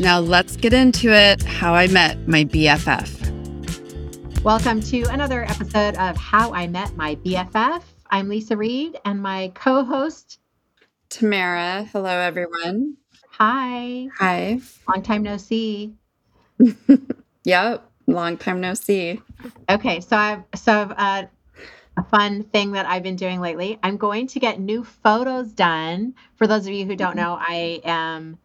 Now let's get into it how I met my BFF. Welcome to another episode of How I Met My BFF. I'm Lisa Reed and my co host, Tamara. Hello, everyone. Hi. Hi. Long time no see. yep. Long time no see. Okay. So I've, so I've, uh, a fun thing that I've been doing lately. I'm going to get new photos done. For those of you who don't mm-hmm. know, I am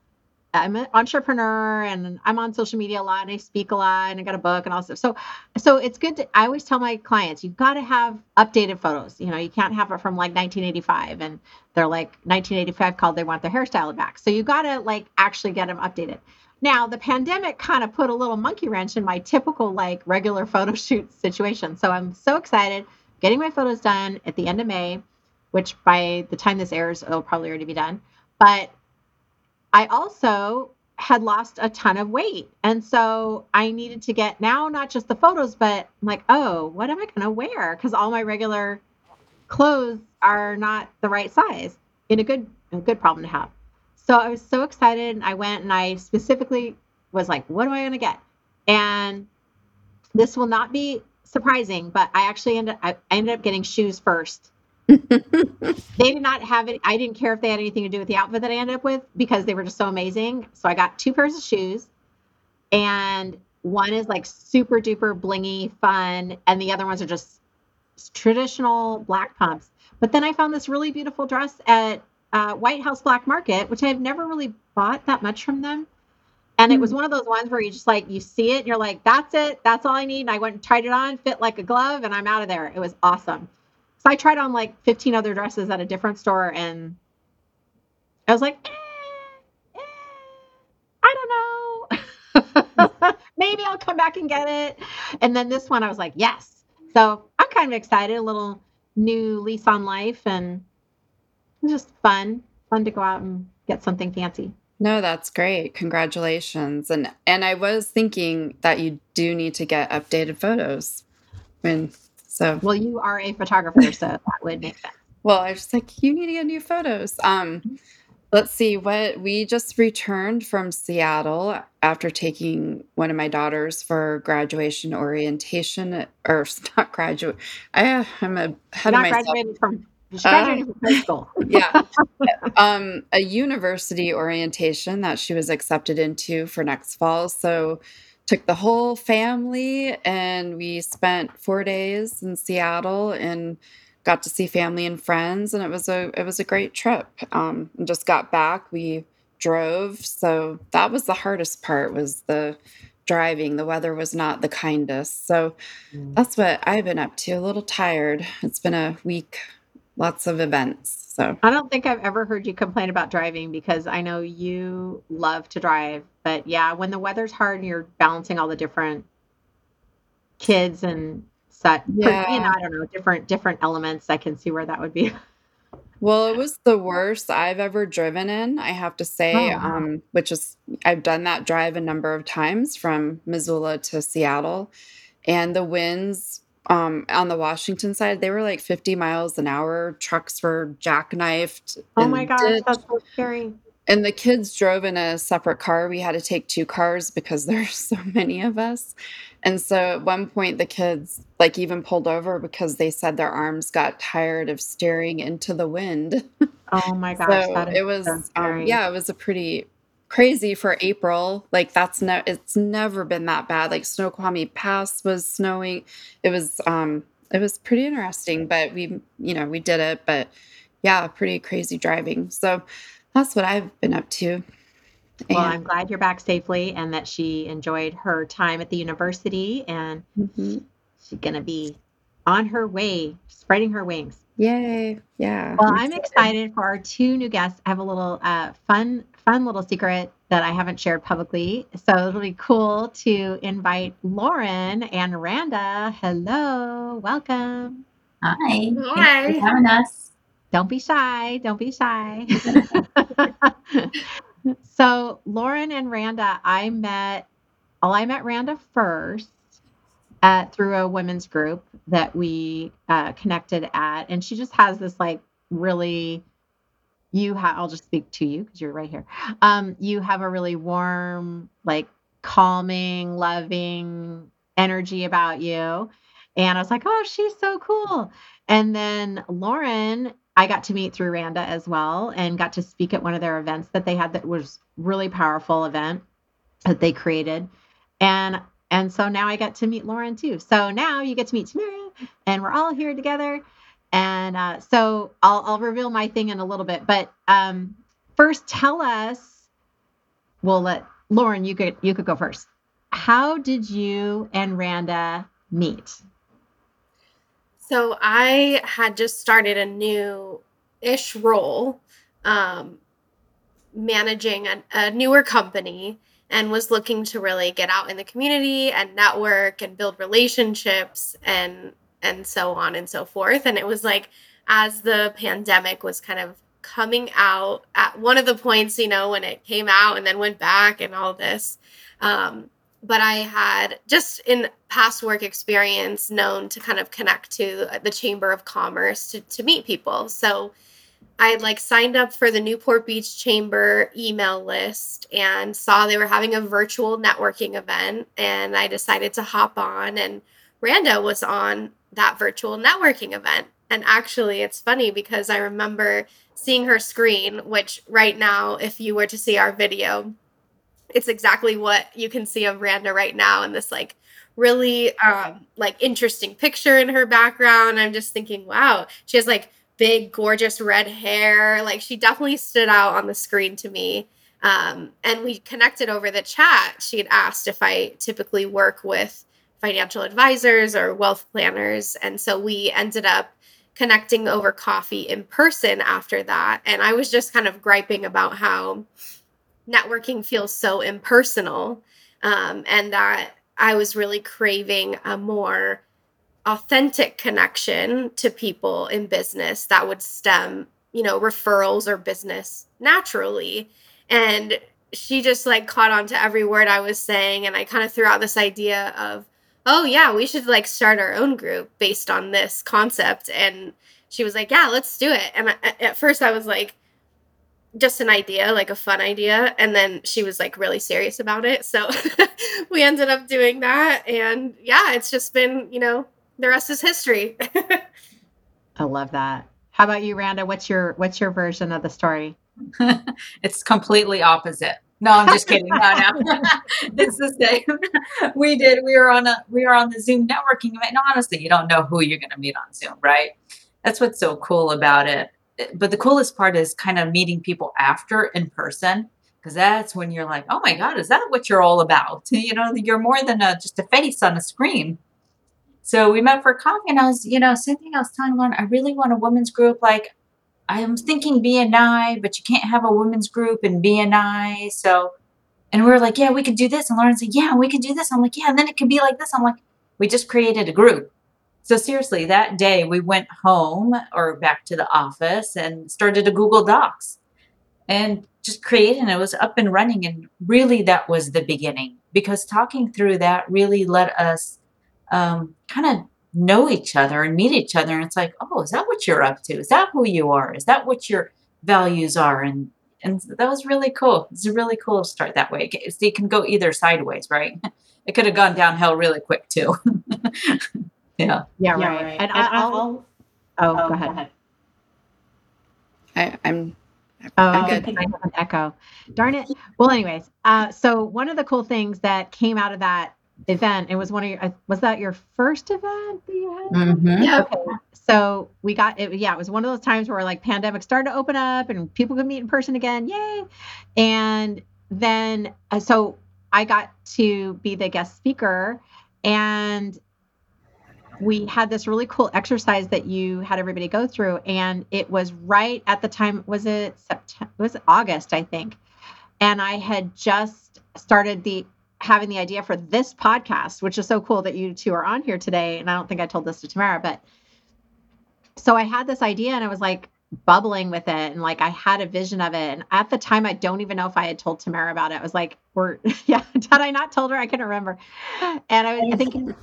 I'm an entrepreneur and I'm on social media a lot and I speak a lot and I got a book and all stuff. So so it's good to I always tell my clients, you've got to have updated photos. You know, you can't have it from like 1985 and they're like 1985 called they want their hairstyle back. So you got to like actually get them updated. Now, the pandemic kind of put a little monkey wrench in my typical like regular photo shoot situation. So I'm so excited getting my photos done at the end of May, which by the time this airs, it'll probably already be done. But I also had lost a ton of weight. And so I needed to get now not just the photos, but I'm like, oh, what am I going to wear? Because all my regular clothes are not the right size in a good, a good problem to have. So I was so excited. And I went and I specifically was like, what am I going to get? And this will not be surprising, but I actually ended, I ended up getting shoes first they did not have it. I didn't care if they had anything to do with the outfit that I ended up with because they were just so amazing. So I got two pairs of shoes, and one is like super duper blingy fun, and the other ones are just traditional black pumps. But then I found this really beautiful dress at uh, White House Black Market, which I've never really bought that much from them. And it was hmm. one of those ones where you just like you see it and you're like, that's it, that's all I need. And I went and tried it on, fit like a glove, and I'm out of there. It was awesome. So I tried on like 15 other dresses at a different store and I was like, eh, eh, I don't know. Maybe I'll come back and get it. And then this one, I was like, yes. So I'm kind of excited, a little new lease on life and just fun, fun to go out and get something fancy. No, that's great. Congratulations. And and I was thinking that you do need to get updated photos. Mean, so well, you are a photographer, so that would make sense. Well, I was just like, you need to get new photos. Um, let's see what we just returned from Seattle after taking one of my daughters for graduation orientation, or not graduate. I am a head not of myself. Graduated from graduated uh, from high school. yeah, um, a university orientation that she was accepted into for next fall. So took the whole family and we spent four days in Seattle and got to see family and friends and it was a it was a great trip. Um, and just got back. We drove, so that was the hardest part was the driving. The weather was not the kindest. So mm. that's what I've been up to. A little tired. It's been a week, lots of events. So I don't think I've ever heard you complain about driving because I know you love to drive. But yeah, when the weather's hard and you're balancing all the different kids and such, yeah. know, I don't know, different different elements, I can see where that would be. Well, it was the worst I've ever driven in, I have to say, oh, um, which is I've done that drive a number of times from Missoula to Seattle. And the winds um, on the Washington side, they were like 50 miles an hour. Trucks were jackknifed. Oh my gosh, that's so scary. And the kids drove in a separate car. We had to take two cars because there's so many of us. And so at one point, the kids like even pulled over because they said their arms got tired of staring into the wind. Oh my gosh, so it was so um, yeah, it was a pretty crazy for April. Like that's no it's never been that bad. Like Snoqualmie Pass was snowing. It was um it was pretty interesting, but we you know, we did it, but yeah, pretty crazy driving. So that's what I've been up to. Well, and, I'm glad you're back safely and that she enjoyed her time at the university and mm-hmm. she's going to be on her way, spreading her wings. Yay. Yeah. Well, I'm excited for our two new guests. I have a little uh, fun fun little secret that I haven't shared publicly. So it'll be cool to invite Lauren and Randa. Hello, welcome. Hi. Hi. Thanks for having us. Don't be shy. Don't be shy. so Lauren and Randa, I met. Well, I met Randa first at through a women's group that we uh, connected at, and she just has this like really. You have. I'll just speak to you because you're right here. Um, you have a really warm, like calming, loving energy about you. And I was like, oh, she's so cool. And then Lauren, I got to meet through Randa as well and got to speak at one of their events that they had that was really powerful event that they created. And and so now I get to meet Lauren too. So now you get to meet Tamara and we're all here together. And uh, so I'll, I'll reveal my thing in a little bit. But um, first, tell us. We'll let Lauren. You could you could go first. How did you and Randa meet? So I had just started a new ish role, um, managing a, a newer company and was looking to really get out in the community and network and build relationships and and so on and so forth. And it was like as the pandemic was kind of coming out at one of the points, you know, when it came out and then went back and all this. Um, but I had just in past work experience known to kind of connect to uh, the Chamber of Commerce to, to meet people. So I like signed up for the Newport Beach Chamber email list and saw they were having a virtual networking event. And I decided to hop on, and Randa was on that virtual networking event. And actually, it's funny because I remember seeing her screen, which right now, if you were to see our video, it's exactly what you can see of Randa right now in this like really um like interesting picture in her background. I'm just thinking, wow, she has like big gorgeous red hair. Like she definitely stood out on the screen to me. Um, and we connected over the chat. She had asked if I typically work with financial advisors or wealth planners. And so we ended up connecting over coffee in person after that. And I was just kind of griping about how networking feels so impersonal um, and that I was really craving a more authentic connection to people in business that would stem, you know, referrals or business naturally. And she just like caught on to every word I was saying. And I kind of threw out this idea of, oh, yeah, we should like start our own group based on this concept. And she was like, yeah, let's do it. And I, at first I was like, just an idea, like a fun idea. And then she was like really serious about it. So we ended up doing that. And yeah, it's just been, you know, the rest is history. I love that. How about you, Randa? What's your what's your version of the story? it's completely opposite. No, I'm just kidding. No, no. it's the same. We did. We were on a we were on the Zoom networking event. And honestly, you don't know who you're going to meet on Zoom, right? That's what's so cool about it. But the coolest part is kind of meeting people after in person because that's when you're like, oh my god, is that what you're all about? You know, you're more than a, just a face on a screen. So we met for coffee, and I was, you know, same thing. I was telling Lauren, I really want a women's group. Like, I'm thinking BNI, but you can't have a women's group in BNI. So, and we were like, yeah, we could do this. And Lauren said, yeah, we could do this. I'm like, yeah, and then it could be like this. I'm like, we just created a group. So seriously, that day we went home or back to the office and started a Google Docs and just created and it was up and running. And really, that was the beginning because talking through that really let us um, kind of know each other and meet each other. And it's like, oh, is that what you're up to? Is that who you are? Is that what your values are? And and that was really cool. It's a really cool to start that way. You can go either sideways, right? It could have gone downhill really quick too. yeah. Yeah, right. Right. And, and I'll, I'll, oh, oh, go ahead. Go ahead. I, I'm Oh, I'm good. I have an echo. Darn it. Well, anyways, uh, so one of the cool things that came out of that event. It was one of your, uh, was that your first event that you had? Mm-hmm. Yeah. Okay. So we got it. Yeah. It was one of those times where like pandemic started to open up and people could meet in person again. Yay. And then, uh, so I got to be the guest speaker and we had this really cool exercise that you had everybody go through and it was right at the time was it september was it august i think and I had just started the having the idea for this podcast, which is so cool that you two are on here today. And I don't think I told this to Tamara, but so I had this idea and I was like bubbling with it and like I had a vision of it. And at the time, I don't even know if I had told Tamara about it. I was like, we're yeah, did I not told her? I can't remember. And I was thinking,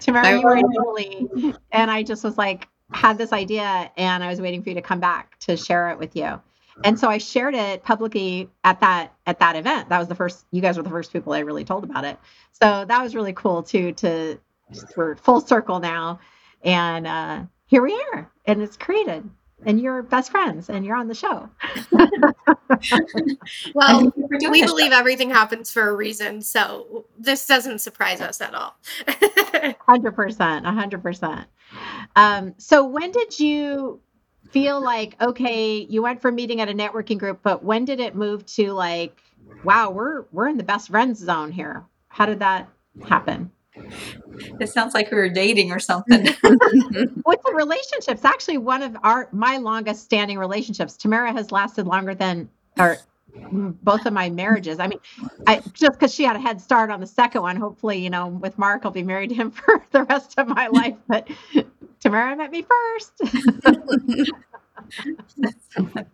Tamara, you were in Italy. And I just was like, had this idea and I was waiting for you to come back to share it with you. And so I shared it publicly at that at that event. That was the first you guys were the first people I really told about it. So that was really cool too to we're full circle now. And uh here we are. And it's created. And you're best friends and you're on the show. well, we believe show. everything happens for a reason. So this doesn't surprise us at all. 100%. 100%. Um, so when did you feel like okay you went from meeting at a networking group but when did it move to like wow we're we're in the best friends zone here how did that happen it sounds like we were dating or something with the relationships actually one of our my longest standing relationships tamara has lasted longer than or both of my marriages i mean i just because she had a head start on the second one hopefully you know with mark i'll be married to him for the rest of my life but Tamara met me first.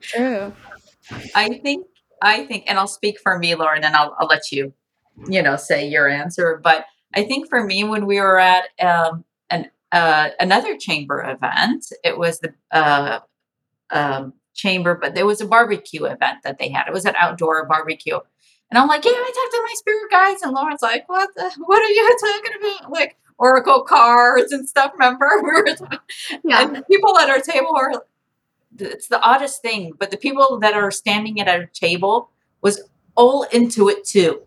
True. I think I think, and I'll speak for me, Lauren, and I'll, I'll let you, you know, say your answer. But I think for me, when we were at um, an uh, another chamber event, it was the uh, um, chamber, but there was a barbecue event that they had. It was an outdoor barbecue, and I'm like, yeah, I talked to my spirit guides, and Lauren's like, what? The, what are you talking about? Like, oracle cards and stuff. Remember, we were yeah. and people at our table are. It's the oddest thing, but the people that are standing at our table was all into it too.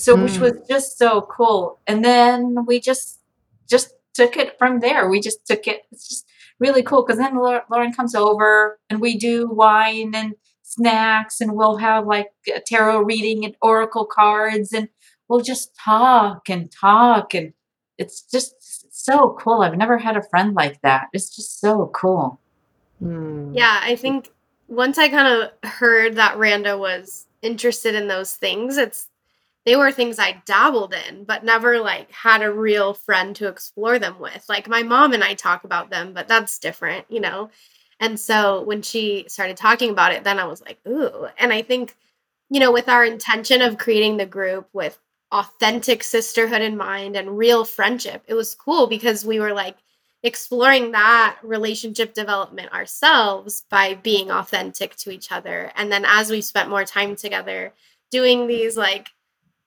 So, mm. which was just so cool. And then we just just took it from there. We just took it. It's just really cool because then Lauren comes over and we do wine and snacks and we'll have like a tarot reading and oracle cards and we'll just talk and talk and it's just so cool. I've never had a friend like that. It's just so cool. Mm. Yeah, I think once I kind of heard that Randa was interested in those things, it's they were things I dabbled in, but never like had a real friend to explore them with. Like my mom and I talk about them, but that's different, you know. And so when she started talking about it, then I was like, ooh. And I think, you know, with our intention of creating the group with authentic sisterhood in mind and real friendship. It was cool because we were like exploring that relationship development ourselves by being authentic to each other. And then as we spent more time together doing these like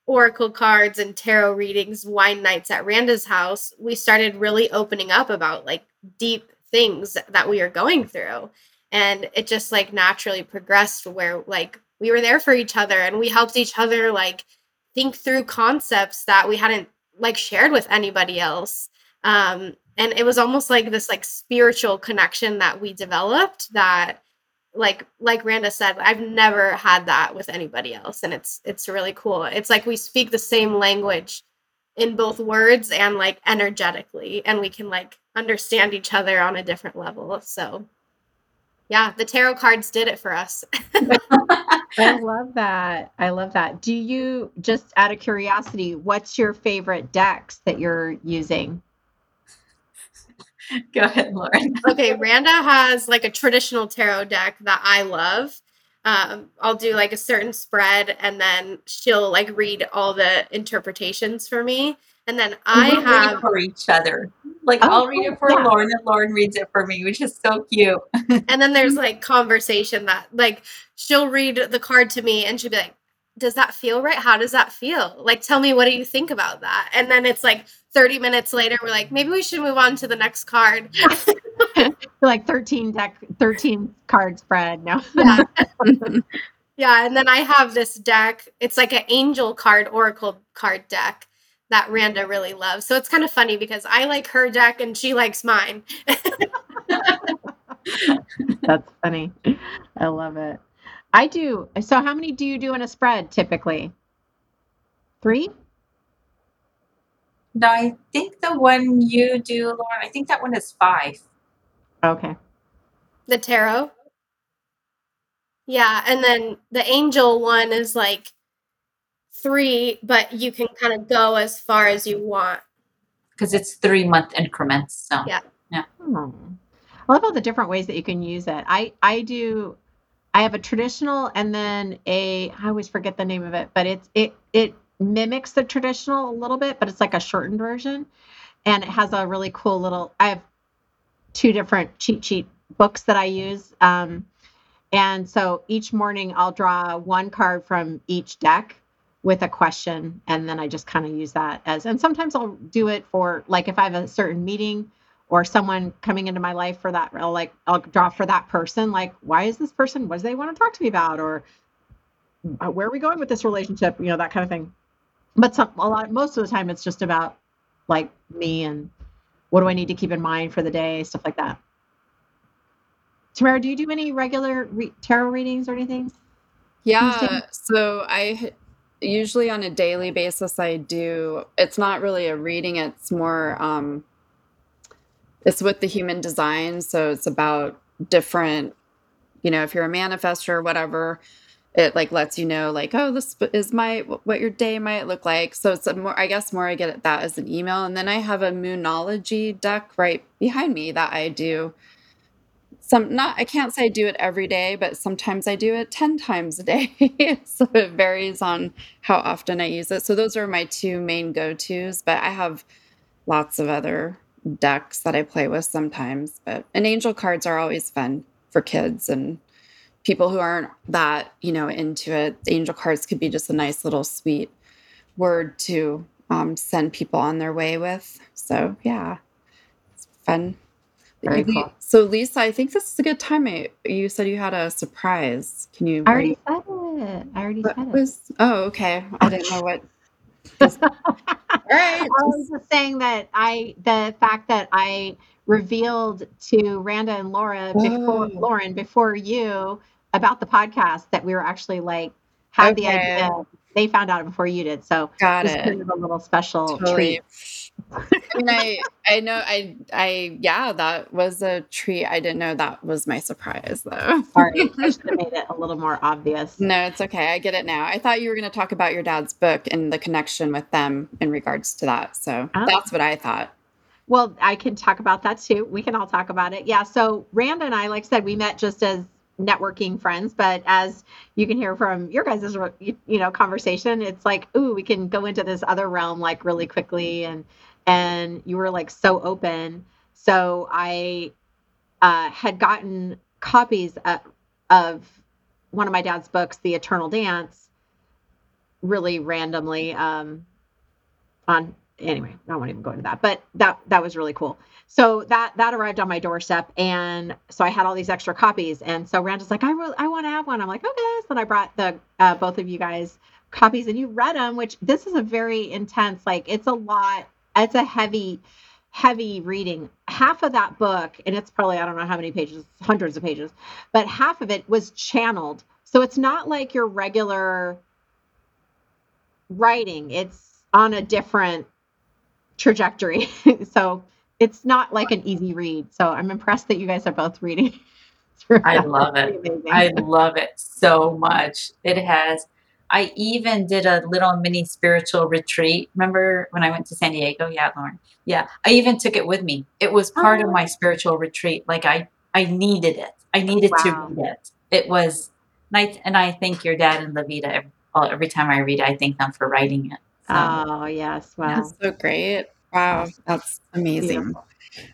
oracle cards and tarot readings, wine nights at Randa's house, we started really opening up about like deep things that we are going through. And it just like naturally progressed where like we were there for each other and we helped each other like think through concepts that we hadn't like shared with anybody else um and it was almost like this like spiritual connection that we developed that like like Randa said I've never had that with anybody else and it's it's really cool it's like we speak the same language in both words and like energetically and we can like understand each other on a different level so yeah the tarot cards did it for us I love that. I love that. Do you just out of curiosity, what's your favorite decks that you're using? Go ahead, Lauren. okay, Randa has like a traditional tarot deck that I love. Um, I'll do like a certain spread and then she'll like read all the interpretations for me. And then I we have for each other. Like oh, I'll read it for yeah. Lauren and Lauren reads it for me, which is so cute. and then there's like conversation that like she'll read the card to me and she'll be like, Does that feel right? How does that feel? Like tell me what do you think about that? And then it's like 30 minutes later, we're like, maybe we should move on to the next card. like 13 deck 13 card spread. No. yeah. yeah. And then I have this deck. It's like an angel card, oracle card deck that Randa really loves. So it's kind of funny because I like her deck and she likes mine. That's funny. I love it. I do. So how many do you do in a spread typically? Three? No, I think the one you do, Lauren, I think that one is five. Okay. The tarot? Yeah, and then the angel one is like three, but you can kind of go as far as you want. because it's three month increments. So Yeah. Oh. I love all the different ways that you can use it. I I do. I have a traditional and then a. I always forget the name of it, but it's it it mimics the traditional a little bit, but it's like a shortened version, and it has a really cool little. I have two different cheat sheet books that I use. Um, and so each morning I'll draw one card from each deck with a question, and then I just kind of use that as. And sometimes I'll do it for like if I have a certain meeting or someone coming into my life for that I'll like I'll draw for that person like why is this person what do they want to talk to me about or uh, where are we going with this relationship you know that kind of thing but some a lot most of the time it's just about like me and what do I need to keep in mind for the day stuff like that Tamara do you do any regular re- tarot readings or anything Yeah. So I usually on a daily basis I do it's not really a reading, it's more um it's with the human design, so it's about different you know, if you're a manifestor or whatever, it like lets you know like oh this is my what your day might look like. So it's a more I guess more I get it that as an email and then I have a moonology deck right behind me that I do some not I can't say I do it every day, but sometimes I do it 10 times a day. so it varies on how often I use it. So those are my two main go-tos, but I have lots of other decks that I play with sometimes. But and angel cards are always fun for kids and people who aren't that, you know, into it. Angel cards could be just a nice little sweet word to um, send people on their way with. So yeah, it's fun. Very cool. So Lisa, I think this is a good time. I, you said you had a surprise. Can you? I already said it I already said it? Oh, okay. I didn't know what. All right. I was just saying that I the fact that I revealed to Randa and Laura before Oh. Lauren before you about the podcast that we were actually like had the idea. They found out before you did, so Got it. kind of a little special Totally. treat. and I, I know, I, I, yeah, that was a treat. I didn't know that was my surprise though. Sorry, I should have made it a little more obvious. No, it's okay. I get it now. I thought you were going to talk about your dad's book and the connection with them in regards to that. So Oh. that's what I thought. Well, I can talk about that too. We can all talk about it. Yeah. So Randa and I, like I said, we met just as networking friends, but as you can hear from your guys' you know conversation, it's like, ooh, we can go into this other realm like really quickly, and and you were like so open. So I uh, had gotten copies of, of one of my dad's books, The Eternal Dance, really randomly um, on anyway, I won't even go into that, but that that was really cool. So that that arrived on my doorstep, and so I had all these extra copies, and so Randa's like, I really, I want to have one. I'm like, okay. So I brought the uh, both of you guys copies, and you read them. Which this is a very intense, like it's a lot. It's a heavy, heavy reading. Half of that book, and it's probably I don't know how many pages, hundreds of pages, but half of it was channeled. So it's not like your regular writing. It's on a different trajectory. so it's not like an easy read. So I'm impressed that you guys are both reading. I love it. I love it so much. It has. I even did a little mini spiritual retreat. Remember when I went to San Diego? Yeah, Lauren. Yeah, I even took it with me. It was part of oh. my spiritual retreat. Like I, I needed it. I needed Wow. to read it. It was nice, and I thank your dad and Levita. Every, every time I read, it, I thank them for writing it. So, oh yes, wow. That's so great. Wow. That's amazing. Beautiful.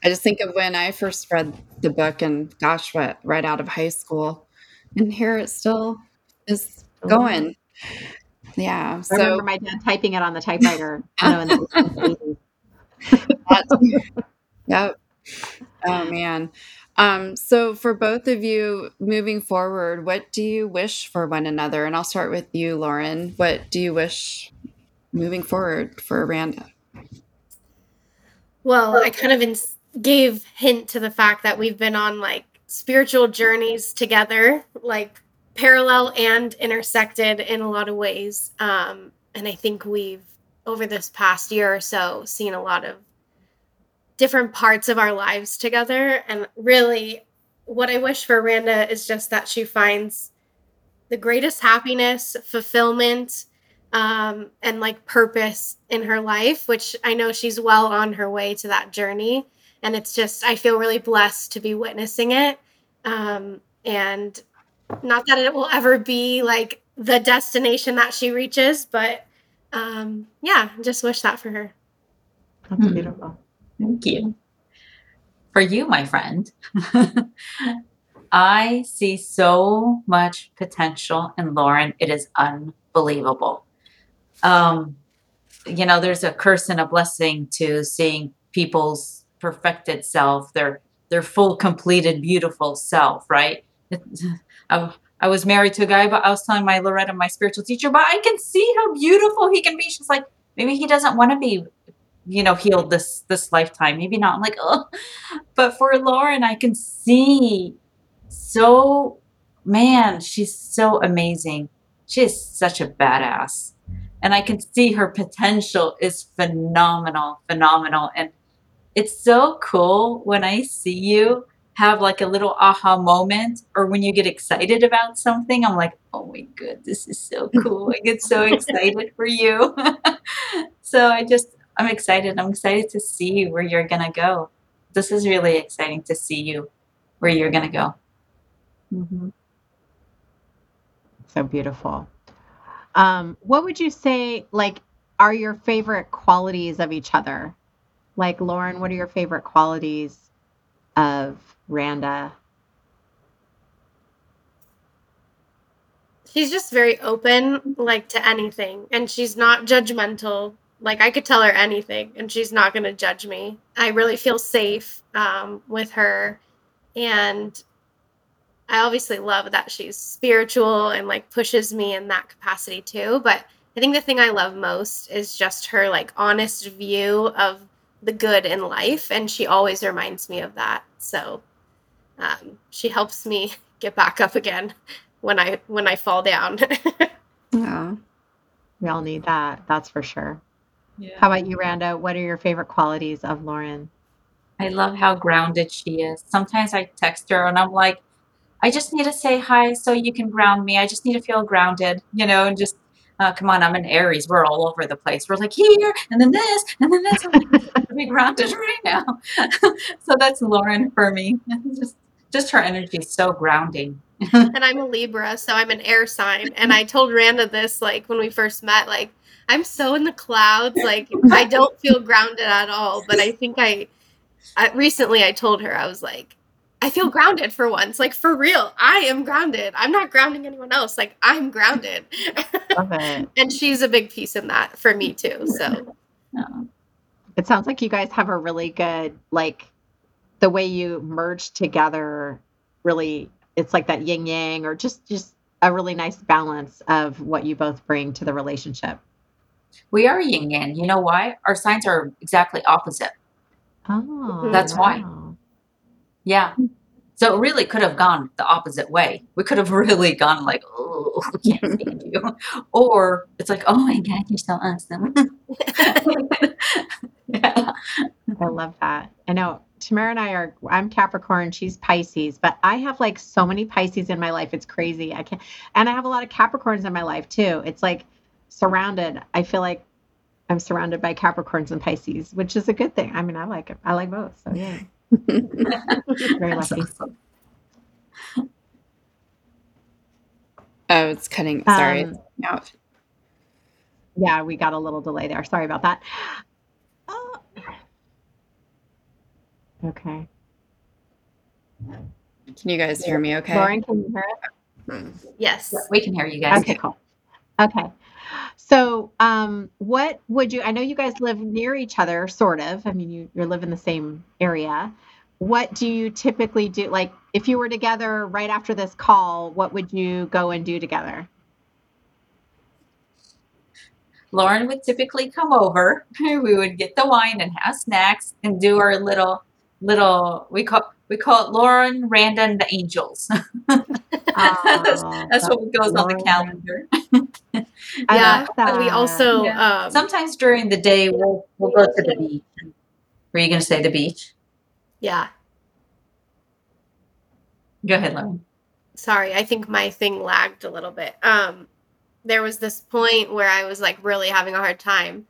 I just think of when I first read the book and gosh, what, right out of high school. And here it still is going. Yeah. I So remember my dad typing it on the typewriter. You know, in the 80s. that- yep. Oh man. Um, so for both of you moving forward, what do you wish for one another? And I'll start with you, Lauren. What do you wish moving forward for Randa? Well, I kind of ins- gave hint to the fact that we've been on like spiritual journeys together, like parallel and intersected in a lot of ways. Um, and I think we've over this past year or so seen a lot of different parts of our lives together. And really, what I wish for Randa is just that she finds the greatest happiness, fulfillment, um, and like purpose in her life, which I know she's well on her way to that journey. And it's just, I feel really blessed to be witnessing it. Um, and not that it will ever be like the destination that she reaches, but um, yeah, just wish that for her. That's Hmm. beautiful. Thank you. For you, my friend, I see so much potential in Lauren. It is unbelievable. Um, you know, there's a curse and a blessing to seeing people's perfected self, their their full, completed, beautiful self, right? I, I was married to a guy, but I was telling my Loretta, my spiritual teacher, but I can see how beautiful he can be. She's like, maybe he doesn't want to be you know healed this this lifetime. Maybe not. I'm like oh but for lauren i can see so man she's so amazing. She is such a badass and i can see her potential is phenomenal phenomenal and it's so cool when i see you have like a little aha moment or when you get excited about something i'm like oh my god this is so cool i get so excited for you so i just I'm excited. I'm excited to see where you're gonna go. This is really exciting to see you where you're gonna go. Mm-hmm. So beautiful. Um, what would you say, like, are your favorite qualities of each other? Like, Lauren, what are your favorite qualities of Randa? She's just very open, like to anything, and she's not judgmental. Like I could tell her anything, and she's not going to judge me. I really feel safe um, with her, and I obviously love that she's spiritual and like pushes me in that capacity too. But I think the thing I love most is just her like honest view of the good in life, and she always reminds me of that. So um, she helps me get back up again when I when I fall down. Yeah. We all need that. That's for sure. Yeah. How about you, Randa? What are your favorite qualities of Lauren? I love how grounded she is. Sometimes I text her and I'm like, I just need to say hi so you can ground me. I just need to feel grounded, you know, and just uh, come on, I'm an Aries. We're all over the place. We're like here and then this and then this. I'm be grounded right now. so that's Lauren for me. just just her energy is so grounding. and I'm a Libra, so I'm an air sign. And I told Randa this like when we first met, like I'm so in the clouds, like I don't feel grounded at all. But I think I, I recently I told her I was like, I feel grounded for once, like for real. I am grounded. I'm not grounding anyone else. Like I'm grounded. Love it. and she's a big piece in that for me too. So Uh, It sounds like you guys have a really good, like, the way you merge together. Really, it's like that yin yang, or just just a really nice balance of what you both bring to the relationship. we are yin yang. You know why? Our signs are exactly opposite. Oh, That's why. Yeah. So it really could have gone the opposite way. We could have really gone like, oh, can't stand you. Or it's like, oh my God, you're so awesome. yeah. I love that. I know Tamara and I are, I'm Capricorn, she's Pisces, but I have like so many Pisces in my life. It's crazy. I can't, and I have a lot of Capricorns in my life too. It's like surrounded. I feel like I'm surrounded by Capricorns and Pisces, which is a good thing. I mean, I like it. I like both. So yeah, very That's lucky. awesome. Oh, it's cutting. Sorry. Um, out. Yeah, we got a little delay there. Sorry about that. Oh. Okay. Can you guys hear me okay? Lauren, can you hear us? yes. We can hear you guys. Okay, cool. Okay. So, um, what would you, I know you guys live near each other, sort of. I mean, you, you live in the same area. What do you typically do? Like, if you were together right after this call, what would you go and do together? Lauren would typically come over. We would get the wine and have snacks and do our little little we call we call it Lauren, Randa, and the Angels. that's, Oh, that's what goes on the calendar. Yeah. love But we also Yeah. um, Sometimes during the day we'll we'll go to the beach. Were you gonna say the beach? yeah. Go ahead, Lauren. sorry, I think my thing lagged a little bit. Um, there was this point where I was like really having a hard time.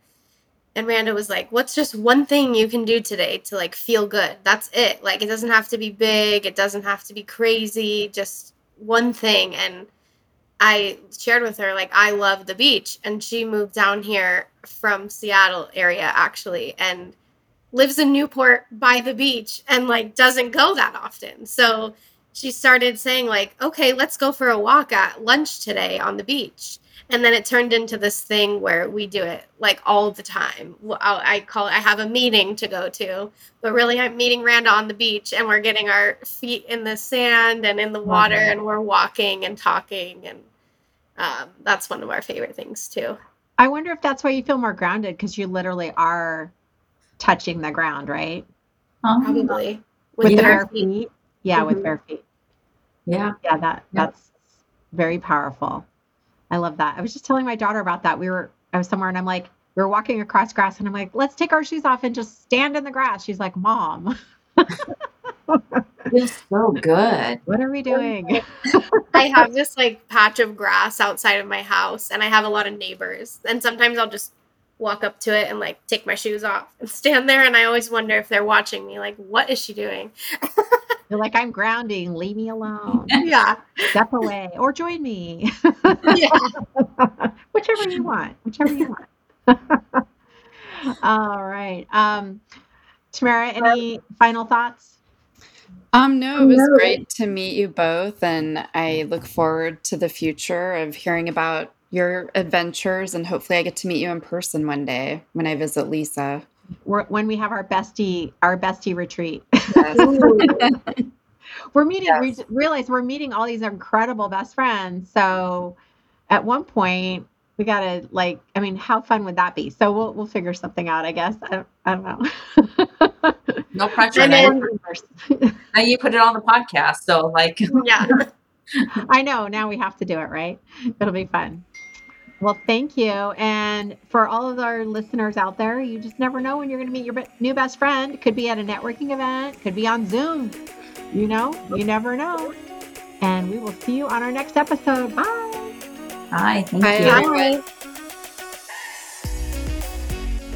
And Randa was like, What's just one thing you can do today to like feel good? That's it. Like, it doesn't have to be big, it doesn't have to be crazy, just one thing. And I shared with her, like, I love the beach. And she moved down here from Seattle area actually and lives in Newport by the beach and like doesn't go that often. So she started saying like, "Okay, let's go for a walk at lunch today on the beach." And then it turned into this thing where we do it like all the time. I call it, I have a meeting to go to, but really I'm meeting Randa on the beach and we're getting our feet in the sand and in the water mm-hmm. and we're walking and talking. And um, that's one of our favorite things too. I wonder if that's why you feel more grounded because you literally are touching the ground, right? Probably with, with bare feet. feet. Yeah, mm-hmm. with bare feet. Yeah. Yeah, that yeah. that's very powerful. I love that. I was just telling my daughter about that. We were I was somewhere and I'm like, we were walking across grass and I'm like, let's take our shoes off and just stand in the grass. She's like, Mom. Feels so good. What are we doing? I have this like patch of grass outside of my house and I have a lot of neighbors. And sometimes I'll just walk up to it and like take my shoes off and stand there and I always wonder if they're watching me like what is she doing? They're like I'm grounding, leave me alone. yeah. Step away or join me. yeah. whichever you want. Whichever you want. All right. Um Tamara, any final thoughts? Um, no, it was great to meet you both, and I look forward to the future of hearing about your adventures, and hopefully, I get to meet you in person one day when I visit Lisa. We're, when we have our bestie our bestie retreat. Yes. we're meeting. Yes. We realize we're meeting all these incredible best friends. So, at one point, we gotta like. I mean, how fun would that be? So we'll we'll figure something out. I guess. I, I don't know. no pressure. And then, now you put it on the podcast, so like yeah. I know. Now we have to do it, right? It'll be fun. Well, thank you. And for all of our listeners out there, you just never know when you're going to meet your new best friend. Could be at a networking event, could be on Zoom. You know, you never know. And we will see you on our next episode. Bye. Bye. Thank Bye. you. Bye.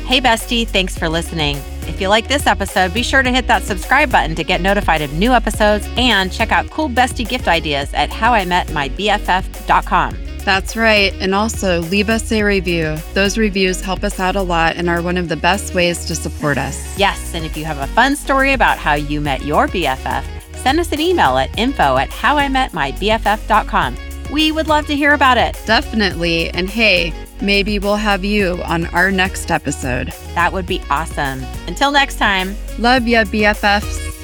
Hey, bestie. Thanks for listening. If you like this episode, be sure to hit that subscribe button to get notified of new episodes and check out cool bestie gift ideas at howimetmybff.com. That's right. And also leave us a review. Those reviews help us out a lot and are one of the best ways to support us. Yes. And if you have a fun story about how you met your BFF, send us an email at info at howimetmybff.com. We would love to hear about it. Definitely. And hey, maybe we'll have you on our next episode. That would be awesome. Until next time. Love ya, BFFs.